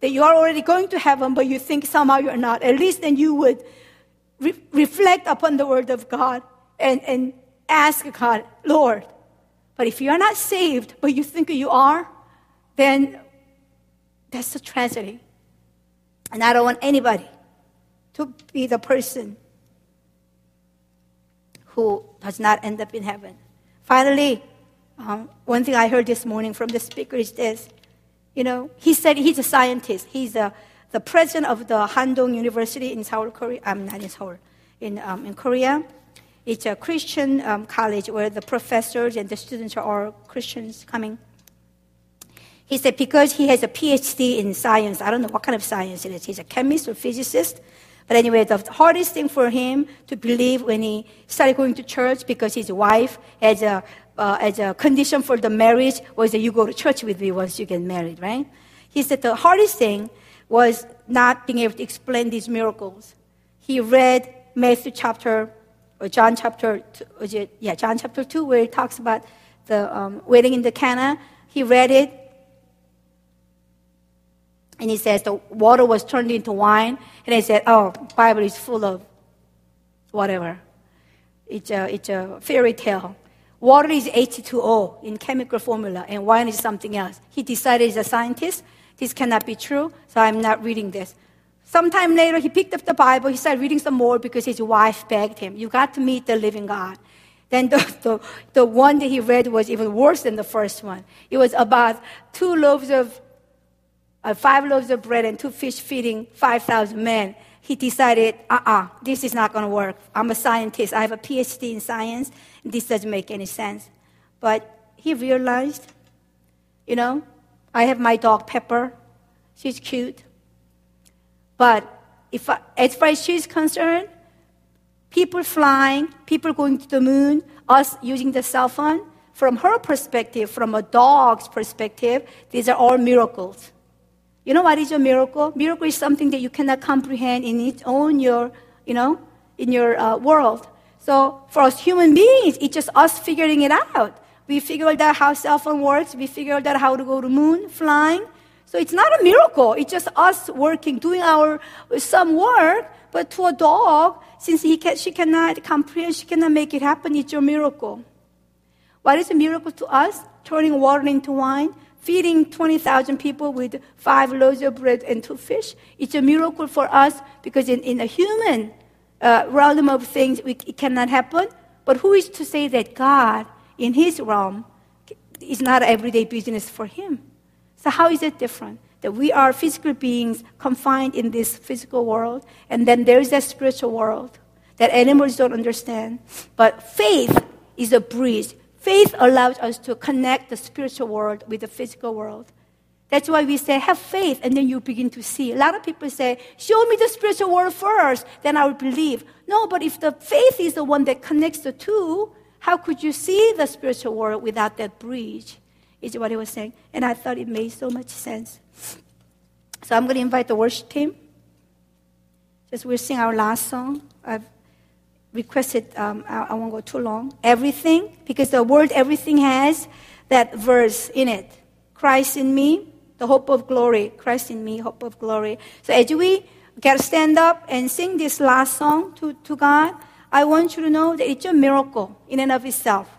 that you are already going to heaven, but you think somehow you're not, at least then you would re- reflect upon the word of God and, and ask God, Lord. But if you're not saved, but you think you are, then that's a tragedy. And I don't want anybody to be the person who does not end up in heaven. Finally, um, one thing I heard this morning from the speaker is this you know, he said he's a scientist. He's a, the president of the Handong University in Seoul, Korea. I'm not in Seoul, in, um, in Korea. It's a Christian um, college where the professors and the students are all Christians coming. He said because he has a PhD in science, I don't know what kind of science it is. He's a chemist or physicist. But anyway, the hardest thing for him to believe when he started going to church because his wife has a uh, as a condition for the marriage was that you go to church with me once you get married, right? He said the hardest thing was not being able to explain these miracles. He read Matthew chapter, or John chapter, two, it, yeah, John chapter 2, where it talks about the um, wedding in the Cana. He read it, and he says the water was turned into wine. And he said, oh, Bible is full of whatever. It's a, it's a fairy tale. Water is H2O in chemical formula, and wine is something else. He decided as a scientist, this cannot be true, so I'm not reading this. Sometime later, he picked up the Bible. He started reading some more because his wife begged him, You got to meet the living God. Then the, the, the one that he read was even worse than the first one. It was about two loaves of, uh, five loaves of bread and two fish feeding 5,000 men he decided, uh uh-uh, uh this is not going to work. I'm a scientist. I have a PhD in science. This doesn't make any sense. But he realized, you know, I have my dog Pepper. She's cute. But if, I, as far as she's concerned, people flying, people going to the moon, us using the cell phone, from her perspective, from a dog's perspective, these are all miracles. You know what is a miracle? Miracle is something that you cannot comprehend in its own your, you know, in your uh, world. So for us human beings, it's just us figuring it out. We figured out how cell phone works. We figured out how to go to moon, flying. So it's not a miracle. It's just us working, doing our some work. But to a dog, since he can, she cannot comprehend, she cannot make it happen. It's a miracle. What is a miracle to us? Turning water into wine, feeding 20,000 people with five loaves of bread and two fish. It's a miracle for us because in, in a human uh, realm of things, we, it cannot happen. But who is to say that God, in His realm, is not everyday business for Him? So, how is it different? That we are physical beings confined in this physical world, and then there is a spiritual world that animals don't understand. But faith is a bridge. Faith allows us to connect the spiritual world with the physical world. That's why we say, have faith, and then you begin to see. A lot of people say, show me the spiritual world first, then I will believe. No, but if the faith is the one that connects the two, how could you see the spiritual world without that bridge? is what he was saying. And I thought it made so much sense. So I'm going to invite the worship team. Just we'll sing our last song. I've requested, um, I, I won't go too long. Everything, because the word everything has that verse in it. Christ in me, the hope of glory. Christ in me, hope of glory. So as we get stand up and sing this last song to, to God, I want you to know that it's a miracle in and of itself.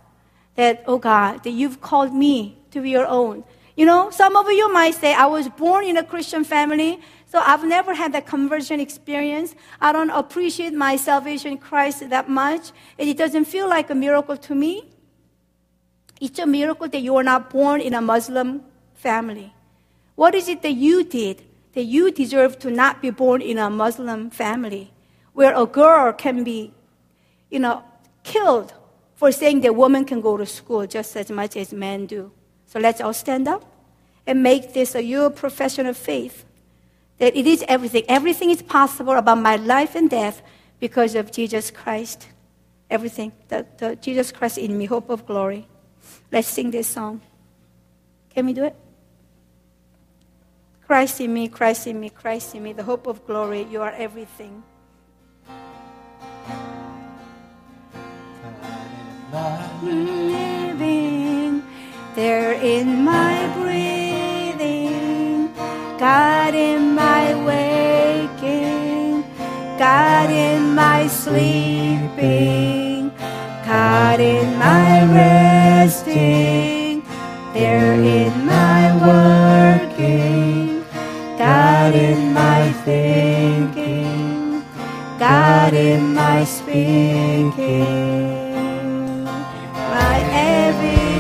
That, oh God, that you've called me to be your own. You know, some of you might say, I was born in a Christian family, so I've never had that conversion experience. I don't appreciate my salvation in Christ that much, and it doesn't feel like a miracle to me. It's a miracle that you are not born in a Muslim family. What is it that you did that you deserve to not be born in a Muslim family where a girl can be, you know, killed for saying that women can go to school just as much as men do? So let's all stand up and make this a your profession of faith. That it is everything. Everything is possible about my life and death because of Jesus Christ. Everything. The, the Jesus Christ in me, hope of glory. Let's sing this song. Can we do it? Christ in me, Christ in me, Christ in me, the hope of glory. You are everything. Living there in my breathing, God in God in my sleeping, God in my resting, there in my working, God in my thinking, God in my speaking. my everything.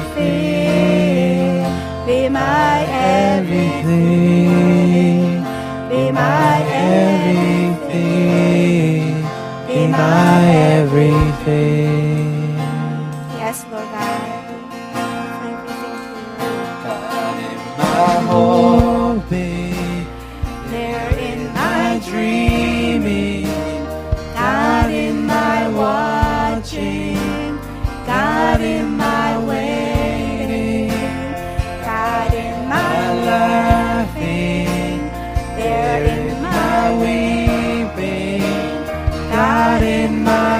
Be my everything. My everything. Everything. in my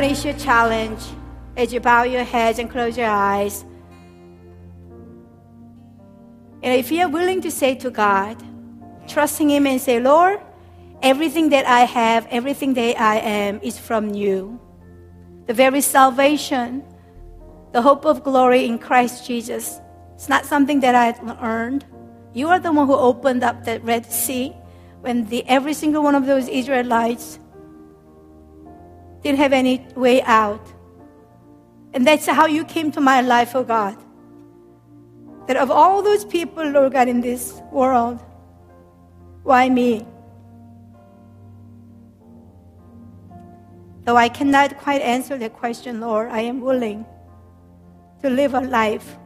going a challenge as you bow your heads and close your eyes. And if you're willing to say to God, trusting Him and say, Lord, everything that I have, everything that I am is from you. The very salvation, the hope of glory in Christ Jesus. It's not something that I earned. You are the one who opened up the Red Sea when the, every single one of those Israelites didn't have any way out. And that's how you came to my life, oh God. That of all those people, Lord God, in this world, why me? Though I cannot quite answer that question, Lord, I am willing to live a life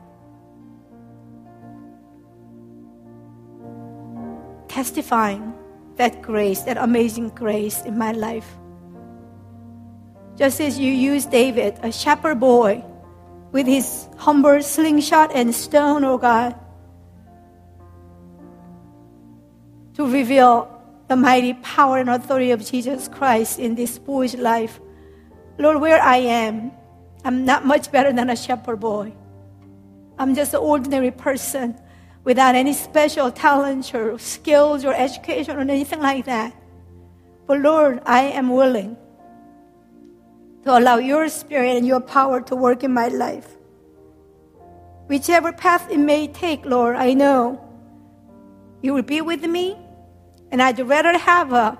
testifying that grace, that amazing grace in my life. Just as you used David, a shepherd boy, with his humble slingshot and stone, oh God, to reveal the mighty power and authority of Jesus Christ in this boy's life. Lord, where I am, I'm not much better than a shepherd boy. I'm just an ordinary person without any special talents or skills or education or anything like that. But Lord, I am willing to allow your spirit and your power to work in my life. Whichever path it may take, Lord, I know you will be with me, and I'd rather have a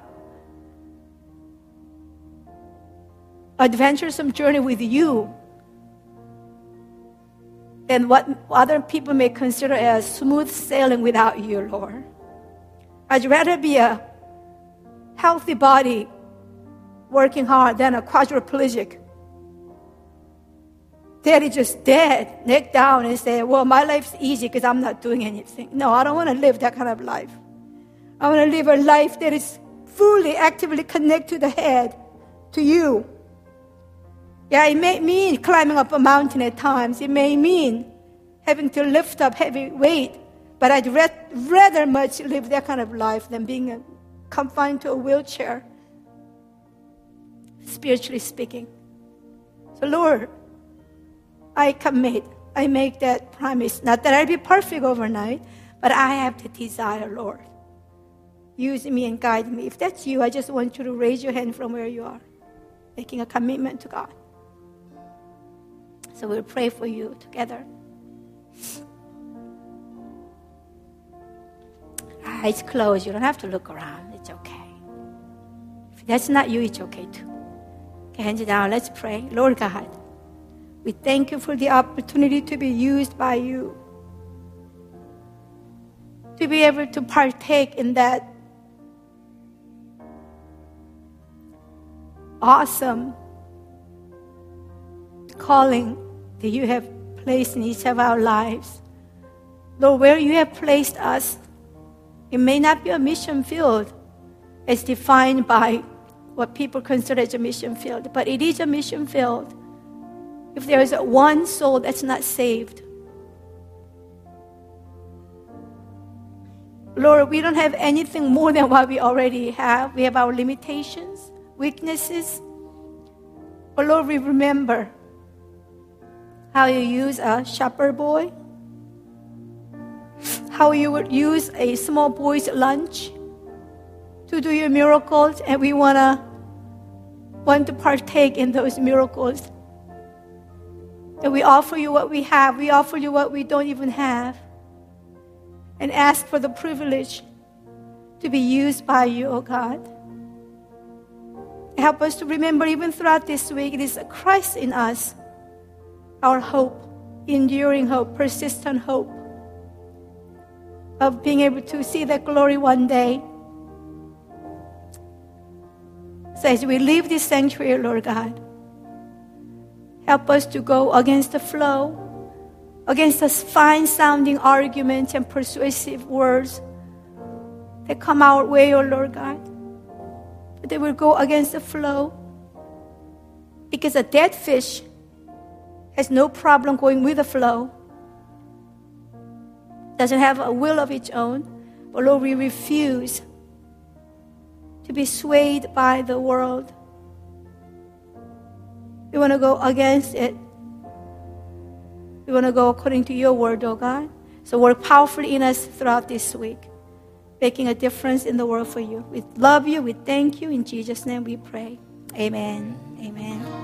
adventuresome journey with you than what other people may consider as smooth sailing without you, Lord. I'd rather be a healthy body working hard than a quadriplegic. Daddy just dead, neck down, and say, Well, my life's easy because I'm not doing anything. No, I don't want to live that kind of life. I want to live a life that is fully, actively connected to the head, to you. Yeah, it may mean climbing up a mountain at times. It may mean having to lift up heavy weight. But I'd rather much live that kind of life than being uh, confined to a wheelchair spiritually speaking. So, Lord, I commit, I make that promise. Not that I'll be perfect overnight, but I have the desire, Lord. Use me and guide me. If that's you, I just want you to raise your hand from where you are, making a commitment to God. So we'll pray for you together. Eyes closed. You don't have to look around. It's okay. If that's not you, it's okay too. Hands down, let's pray. Lord God, we thank you for the opportunity to be used by you, to be able to partake in that awesome calling that you have placed in each of our lives. Lord, where you have placed us, it may not be a mission field as defined by what people consider as a mission field, but it is a mission field. If there is one soul that's not saved, Lord, we don't have anything more than what we already have. We have our limitations, weaknesses. But Lord, we remember how you use a shepherd boy, how you would use a small boy's lunch to do your miracles, and we want to want to partake in those miracles. And we offer you what we have. We offer you what we don't even have. And ask for the privilege to be used by you, oh God. Help us to remember, even throughout this week, it is Christ in us, our hope, enduring hope, persistent hope of being able to see that glory one day So as we leave this sanctuary, Lord God, help us to go against the flow, against the fine sounding arguments and persuasive words that come our way, oh Lord God. But they will go against the flow. Because a dead fish has no problem going with the flow, doesn't have a will of its own. But Lord, we refuse to be swayed by the world. We want to go against it. We want to go according to your word, oh God. So work powerfully in us throughout this week, making a difference in the world for you. We love you. We thank you. In Jesus' name we pray. Amen. Amen.